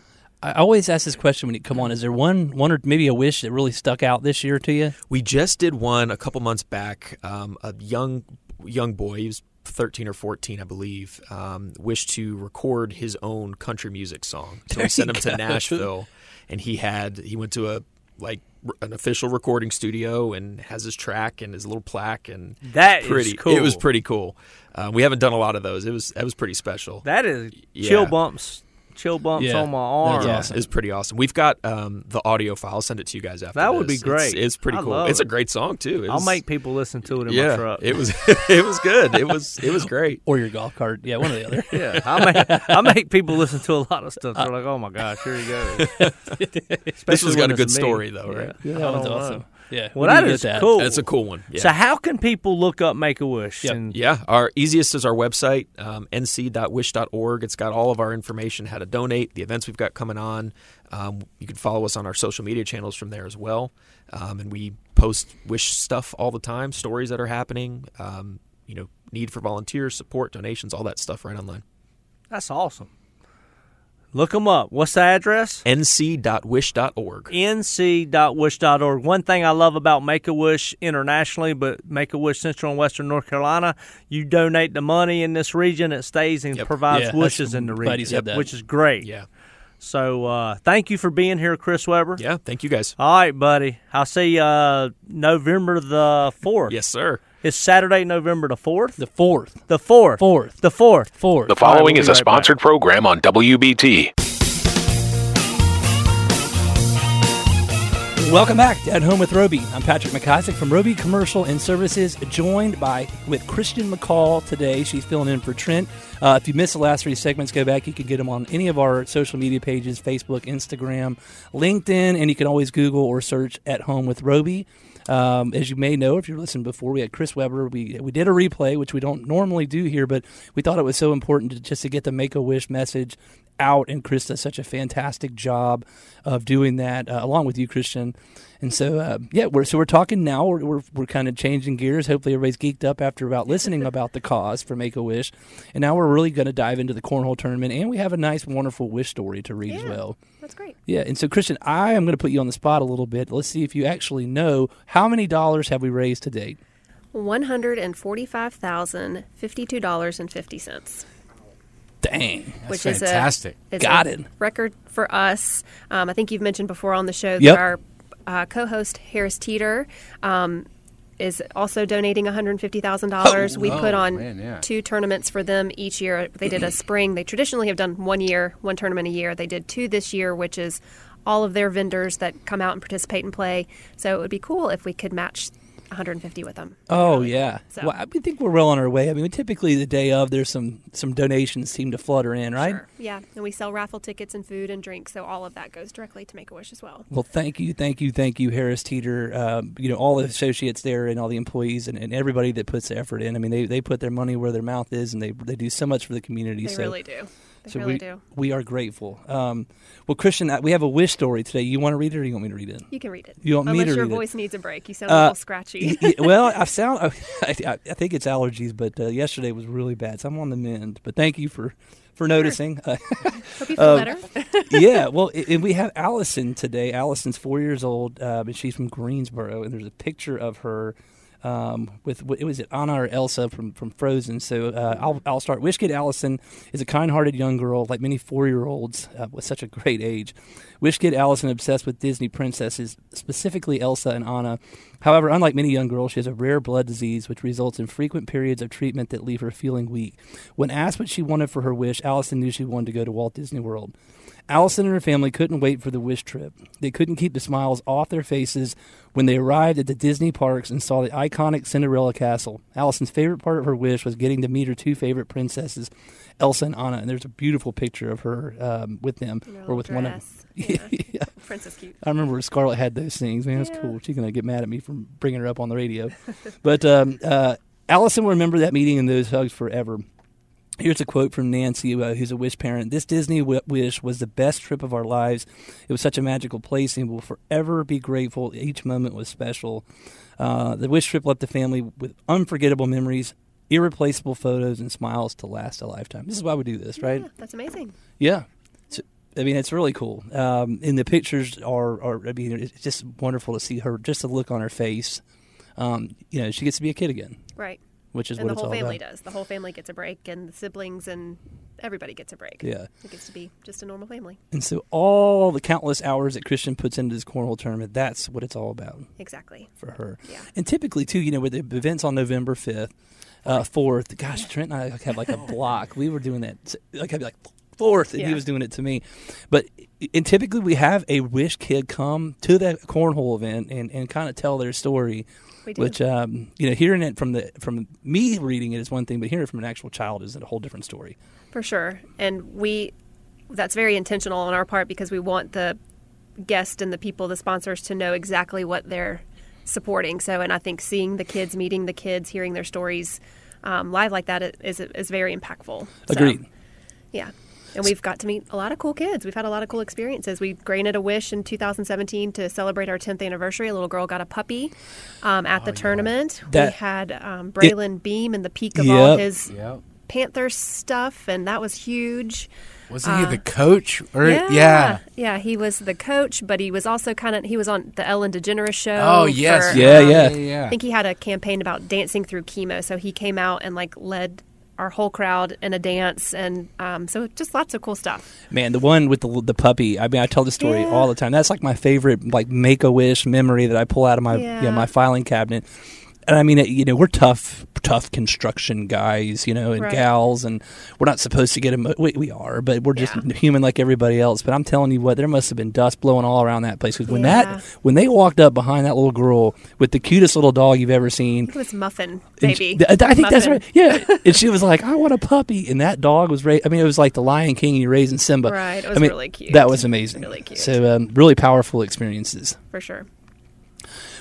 [SPEAKER 3] I always ask this question when you come on: Is there one, one or maybe a wish that really stuck out this year to you?
[SPEAKER 7] We just did one a couple months back. Um, a young young boy, he was 13 or 14, I believe, um, wished to record his own country music song. So
[SPEAKER 3] There
[SPEAKER 7] we sent
[SPEAKER 3] you
[SPEAKER 7] him to. Nashville, and he had he went to a like r- an official recording studio and has his track and his little plaque and
[SPEAKER 6] that
[SPEAKER 7] pretty.
[SPEAKER 6] cool.
[SPEAKER 7] It was pretty cool. Um, we haven't done a lot of those. It was that was pretty special.
[SPEAKER 6] That is
[SPEAKER 7] Yeah.
[SPEAKER 6] chill bumps, chill bumps
[SPEAKER 3] Yeah,
[SPEAKER 6] on my arm.
[SPEAKER 3] that's awesome.
[SPEAKER 7] it's pretty awesome. We've got um, the audio file. I'll send it to you guys after.
[SPEAKER 6] That would be great.
[SPEAKER 7] It's, it's pretty
[SPEAKER 6] I
[SPEAKER 7] cool.
[SPEAKER 6] love
[SPEAKER 7] It's a great song too. It
[SPEAKER 6] I'll make people listen to it in
[SPEAKER 7] yeah,
[SPEAKER 6] my truck.
[SPEAKER 7] it was it was good. It was it was great.
[SPEAKER 3] Or your golf cart? Yeah, one or the other.
[SPEAKER 6] yeah, I make I make people listen to a lot of stuff. They're like, "Oh my gosh, here he goes."
[SPEAKER 7] this one's got a good
[SPEAKER 6] it's me.
[SPEAKER 7] story though, right?
[SPEAKER 6] Yeah,
[SPEAKER 3] that
[SPEAKER 6] I
[SPEAKER 3] one's
[SPEAKER 6] don't know.
[SPEAKER 3] Awesome. Yeah.
[SPEAKER 6] Well,
[SPEAKER 3] when
[SPEAKER 6] that
[SPEAKER 3] do you
[SPEAKER 6] is
[SPEAKER 3] get that?
[SPEAKER 6] cool.
[SPEAKER 7] That's a cool one. Yeah.
[SPEAKER 6] So, how can people look up Make a Wish?
[SPEAKER 3] Yep.
[SPEAKER 6] And
[SPEAKER 7] Yeah, our easiest is our website, um, nc.wish.org. It's got all of our information, how to donate, the events we've got coming on. Um, you can follow us on our social media channels from there as well. Um, and we post wish stuff all the time, stories that are happening, um, you know, need for volunteers, support, donations, all that stuff right online.
[SPEAKER 6] that's awesome. Look them up. What's the address?
[SPEAKER 7] nc.wish.org.
[SPEAKER 6] nc.wish.org. One thing I love about Make a Wish internationally, but Make a Wish Central and Western North Carolina, you donate the money in this region, it stays and
[SPEAKER 7] Yep.
[SPEAKER 6] provides
[SPEAKER 3] Yeah,
[SPEAKER 6] wishes in the region,
[SPEAKER 3] that.
[SPEAKER 6] which is great.
[SPEAKER 7] Yeah.
[SPEAKER 6] So, uh, thank you for being here, Chris Webber.
[SPEAKER 7] Yeah. Thank you guys.
[SPEAKER 6] All right, buddy. I'll see you uh, November the 4th.
[SPEAKER 7] Yes, sir.
[SPEAKER 6] It's Saturday, November the 4th?
[SPEAKER 3] The fourth,
[SPEAKER 6] The 4th.
[SPEAKER 3] fourth,
[SPEAKER 6] The 4th.
[SPEAKER 3] fourth.
[SPEAKER 2] The following
[SPEAKER 6] we'll
[SPEAKER 2] is
[SPEAKER 6] be
[SPEAKER 2] a
[SPEAKER 6] right back.
[SPEAKER 2] sponsored program on WBT.
[SPEAKER 3] Welcome back to At Home with Roby. I'm Patrick McIsaac from Roby Commercial and Services, joined by with Christian McCall today. She's filling in for Trent. Uh, if you missed the last three segments, go back. You can get them on any of our social media pages: Facebook, Instagram, LinkedIn, and you can always Google or search "At Home with Roby." Um, as you may know, if you're listening before, we had Chris Webber. We we did a replay, which we don't normally do here, but we thought it was so important to, just to get the Make a Wish message out, and Chris does such a fantastic job of doing that, uh, along with you, Christian. And so, uh, yeah, we're so we're talking now. We're we're, we're kind of changing gears. Hopefully, everybody's geeked up after about listening about the cause for Make a Wish, and now we're really going to dive into the cornhole tournament, and we have a nice, wonderful wish story to read as well.
[SPEAKER 4] That's great.
[SPEAKER 3] Yeah, and so Christian, I am going to put you on the spot a little bit. Let's see if you actually know how many dollars have we raised to date.
[SPEAKER 4] One hundred and forty-five thousand fifty-two dollars and fifty cents,
[SPEAKER 3] Dang,
[SPEAKER 4] which
[SPEAKER 5] fantastic.
[SPEAKER 4] is a is
[SPEAKER 3] Got
[SPEAKER 4] a
[SPEAKER 3] it.
[SPEAKER 4] record for us. Um, I think you've mentioned before on the show that
[SPEAKER 3] Yep.
[SPEAKER 4] our uh, co-host Harris Teeter um, is also donating one hundred fifty thousand dollars. Oh, we put
[SPEAKER 5] Oh,
[SPEAKER 4] on
[SPEAKER 5] man, yeah.
[SPEAKER 4] two tournaments for them each year. They did a spring. They traditionally have done one year, one tournament a year. They did two this year, which is all of their vendors that come out and participate and play. So it would be cool if we could match 150 with them.
[SPEAKER 3] Oh yeah.
[SPEAKER 4] So-
[SPEAKER 3] Well, I think we're well on our way. I mean, typically the day of, there's some some donations seem to flutter in, right?
[SPEAKER 4] Sure. Yeah, and we sell raffle tickets and food and drinks, so all of that goes directly to Make a Wish as well.
[SPEAKER 3] Well, thank you, thank you, thank you, Harris Teeter. Um, you know, all the associates there and all the employees and, and everybody that puts the effort in. I mean, they, they put their money where their mouth is, and they they do so much for the community.
[SPEAKER 4] They
[SPEAKER 3] so,
[SPEAKER 4] really do. They
[SPEAKER 3] so
[SPEAKER 4] really
[SPEAKER 3] we
[SPEAKER 4] do.
[SPEAKER 3] we are grateful. Um, well, Christian, we have a wish story today. You want to read it, or you want me to read it?
[SPEAKER 4] You can read it.
[SPEAKER 3] You want me
[SPEAKER 4] Unless
[SPEAKER 3] to
[SPEAKER 4] your
[SPEAKER 3] read it?
[SPEAKER 4] Unless your voice needs a break. You sound a
[SPEAKER 3] Uh,
[SPEAKER 4] little scratchy.
[SPEAKER 3] Y- y- well, I sound. I, I think it's allergies, but uh, yesterday was really bad, so I'm on the mend. But thank you for for noticing. Uh,
[SPEAKER 4] Hope you feel
[SPEAKER 3] um,
[SPEAKER 4] better.
[SPEAKER 3] yeah, well, and we have Allison today. Allison's four years old, uh, but she's from Greensboro, and there's a picture of her um, with it was it Anna or Elsa from from Frozen. So uh, I'll I'll start. Wish Kid Allison is a kind-hearted young girl, like many four-year-olds uh, with such a great age. Wish Kid Allison obsessed with Disney princesses, specifically Elsa and Anna. However, unlike many young girls, she has a rare blood disease which results in frequent periods of treatment that leave her feeling weak. When asked what she wanted for her wish, Allison knew she wanted to go to Walt Disney World. Allison and her family couldn't wait for the wish trip. They couldn't keep the smiles off their faces when they arrived at the Disney parks and saw the iconic Cinderella castle. Allison's favorite part of her wish was getting to meet her two favorite princesses, Elsa and Anna. And there's a beautiful picture of her um, with them, or with one of
[SPEAKER 4] dress.
[SPEAKER 3] Yeah.
[SPEAKER 4] Yeah. Princess cute.
[SPEAKER 3] I remember Scarlett had those things. Man, that's
[SPEAKER 4] Yeah.
[SPEAKER 3] cool. She's gonna get mad at me for bringing her up on the radio. but um, uh, Allison will remember that meeting and those hugs forever. Here's a quote from Nancy, uh, who's a wish parent. This Disney w- wish was the best trip of our lives. It was such a magical place, and we'll forever be grateful. Each moment was special. Uh, the wish trip left the family with unforgettable memories, irreplaceable photos, and smiles to last a lifetime. This is why we do this, right?
[SPEAKER 4] Yeah, that's amazing.
[SPEAKER 3] Yeah. I mean, it's really cool. Um, and the pictures are, are, I mean, it's just wonderful to see her, just the look on her face. Um, you know, she gets to be a kid again,
[SPEAKER 4] Right.
[SPEAKER 3] which is
[SPEAKER 4] and
[SPEAKER 3] what
[SPEAKER 4] the whole family
[SPEAKER 3] about.
[SPEAKER 4] does. The whole family gets a break, and the siblings and everybody gets a break.
[SPEAKER 3] Yeah.
[SPEAKER 4] It gets to be just a normal family.
[SPEAKER 3] And so all the countless hours that Christian puts into this cornhole tournament, that's what it's all about
[SPEAKER 4] Exactly.
[SPEAKER 3] for her.
[SPEAKER 4] Yeah.
[SPEAKER 3] And typically, too, you know, with the events on November 5th, uh, 4th, gosh, Trent and I had like a block. We were doing that. Like, I'd be like, 4th, and he was doing it to me. But and typically, we have a wish kid come to that cornhole event and, and kind of tell their story.
[SPEAKER 4] We do.
[SPEAKER 3] Which um, you know, hearing it from the from me reading it is one thing, but hearing it from an actual child is a whole different story.
[SPEAKER 4] For sure. And we that's very intentional on our part because we want the guest and the people, the sponsors to know exactly what they're supporting. So and I think seeing the kids, meeting the kids, hearing their stories um, live like that is is very impactful. So,
[SPEAKER 3] Agreed.
[SPEAKER 4] yeah. And we've got to meet a lot of cool kids. We've had a lot of cool experiences. We granted a wish in 2017 to celebrate our 10th anniversary. A little girl got a puppy um, at the tournament. we
[SPEAKER 3] That-
[SPEAKER 4] had um, Braylon Beam in the peak of all his
[SPEAKER 5] Yep.
[SPEAKER 4] Panther stuff, and that was huge.
[SPEAKER 5] Wasn't he the coach? Or
[SPEAKER 4] Yeah,
[SPEAKER 5] yeah.
[SPEAKER 4] yeah, he was the coach, but he was also kind of he was on the Ellen DeGeneres show.
[SPEAKER 5] Oh yes.
[SPEAKER 4] for,
[SPEAKER 3] Yeah,
[SPEAKER 4] um,
[SPEAKER 3] yeah.
[SPEAKER 5] yeah.
[SPEAKER 4] I think he had a campaign about dancing through chemo, so he came out and like led our whole crowd in a dance, and um, so just lots of cool stuff.
[SPEAKER 3] Man, the one with the the puppy. I mean, I tell the story
[SPEAKER 4] Yeah.
[SPEAKER 3] all the time. That's like my favorite, like make a wish memory that I pull out of my
[SPEAKER 4] Yeah.
[SPEAKER 3] you know, my filing cabinet. And I mean, you know, we're tough, tough construction guys, you know, and
[SPEAKER 4] Right.
[SPEAKER 3] gals, and we're not supposed to get emo- we, we are, but we're just
[SPEAKER 4] Yeah.
[SPEAKER 3] human like everybody else. But I'm telling you what, there must have been dust blowing all around that place because when
[SPEAKER 4] Yeah.
[SPEAKER 3] that when they walked up behind that little girl with the cutest little dog you've ever seen,
[SPEAKER 4] It was Muffin, baby.
[SPEAKER 3] she- I think that's right. Yeah, and she was like, "I want a puppy," and that dog was ra- I mean, it was like the Lion King and you raising Simba.
[SPEAKER 4] Right, it
[SPEAKER 3] I
[SPEAKER 4] was
[SPEAKER 3] mean,
[SPEAKER 4] really cute.
[SPEAKER 3] That was amazing.
[SPEAKER 4] Really cute.
[SPEAKER 3] So, um, really powerful experiences.
[SPEAKER 4] for sure.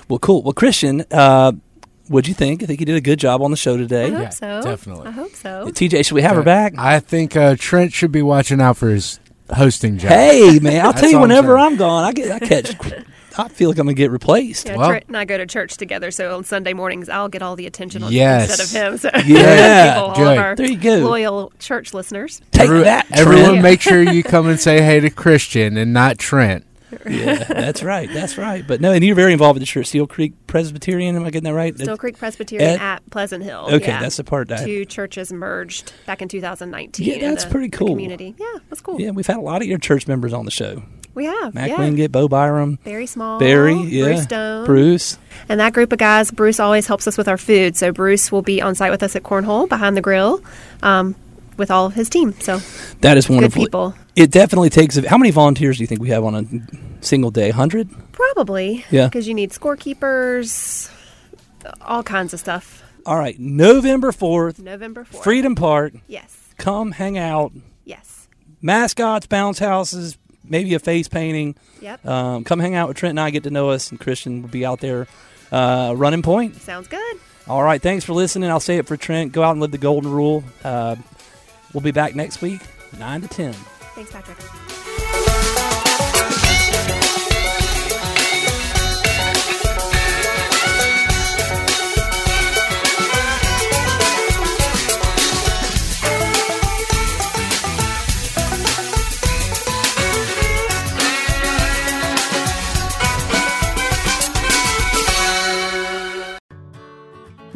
[SPEAKER 3] Well, cool. Well, Christian, uh, what'd you think? I think you did a good job on the show today.
[SPEAKER 4] I
[SPEAKER 3] today.
[SPEAKER 4] hope
[SPEAKER 5] Yeah,
[SPEAKER 4] so.
[SPEAKER 5] definitely.
[SPEAKER 4] I hope so.
[SPEAKER 3] TJ, should we have her back?
[SPEAKER 5] I think uh, Trent should be watching out for his hosting job.
[SPEAKER 3] Hey, man, I'll tell
[SPEAKER 5] That's
[SPEAKER 3] you
[SPEAKER 5] all I'm
[SPEAKER 3] whenever
[SPEAKER 5] saying.
[SPEAKER 3] I'm gone, I get, I catch. I feel like I'm gonna get replaced.
[SPEAKER 4] Yeah,
[SPEAKER 5] Well-
[SPEAKER 4] Trent and I go to church together, so on Sunday mornings I'll get all the attention on
[SPEAKER 5] Yes.
[SPEAKER 4] instead of him. So
[SPEAKER 3] Yeah,
[SPEAKER 4] people, all
[SPEAKER 5] good.
[SPEAKER 4] of our
[SPEAKER 3] There you go.
[SPEAKER 4] loyal church listeners.
[SPEAKER 3] Take
[SPEAKER 5] Every-
[SPEAKER 3] that,
[SPEAKER 5] Everyone,
[SPEAKER 3] Trent.
[SPEAKER 5] make sure you come and say hey to Christian and not Trent.
[SPEAKER 3] Yeah, that's right. That's right. But no, and you're very involved with the church, Steele Creek Presbyterian. Am I getting that right?
[SPEAKER 4] Still Creek Presbyterian
[SPEAKER 3] Ed-
[SPEAKER 4] at Pleasant Hill.
[SPEAKER 3] Okay,
[SPEAKER 4] yeah.
[SPEAKER 3] that's the part that.
[SPEAKER 4] Two churches merged back in 2019.
[SPEAKER 3] Yeah, that's
[SPEAKER 4] the-
[SPEAKER 3] pretty cool.
[SPEAKER 4] community. Yeah, that's cool.
[SPEAKER 3] Yeah, we've had a lot of your church members on the show.
[SPEAKER 4] We have.
[SPEAKER 3] Mac
[SPEAKER 4] yeah.
[SPEAKER 3] Wingate, Bo Byram,
[SPEAKER 4] Barry Small.
[SPEAKER 3] Barry, yeah,
[SPEAKER 4] Bruce Stone.
[SPEAKER 3] Bruce.
[SPEAKER 4] And that group of guys, Bruce always helps us with our food. So Bruce will be on site with us at Cornhole behind the grill um, with all of his team. So
[SPEAKER 3] That is wonderful.
[SPEAKER 4] people.
[SPEAKER 3] It definitely takes. How many volunteers do you think we have on a single day? Hundred.
[SPEAKER 4] probably.
[SPEAKER 3] Yeah.
[SPEAKER 4] Because you need scorekeepers, all kinds of stuff.
[SPEAKER 3] All right, November fourth,
[SPEAKER 4] November 4th.
[SPEAKER 3] Freedom Park.
[SPEAKER 4] Yes.
[SPEAKER 3] Come hang out.
[SPEAKER 4] Yes.
[SPEAKER 3] Mascots, bounce houses, maybe a face painting.
[SPEAKER 4] Yep.
[SPEAKER 3] Um, come hang out with Trent and I. Get to know us, and Christian will be out there uh, running point.
[SPEAKER 4] Sounds good.
[SPEAKER 3] All right, thanks for listening. I'll say it for Trent. Go out and live the golden rule. Uh, we'll be back next week, nine to ten.
[SPEAKER 4] Thanks, Patrick.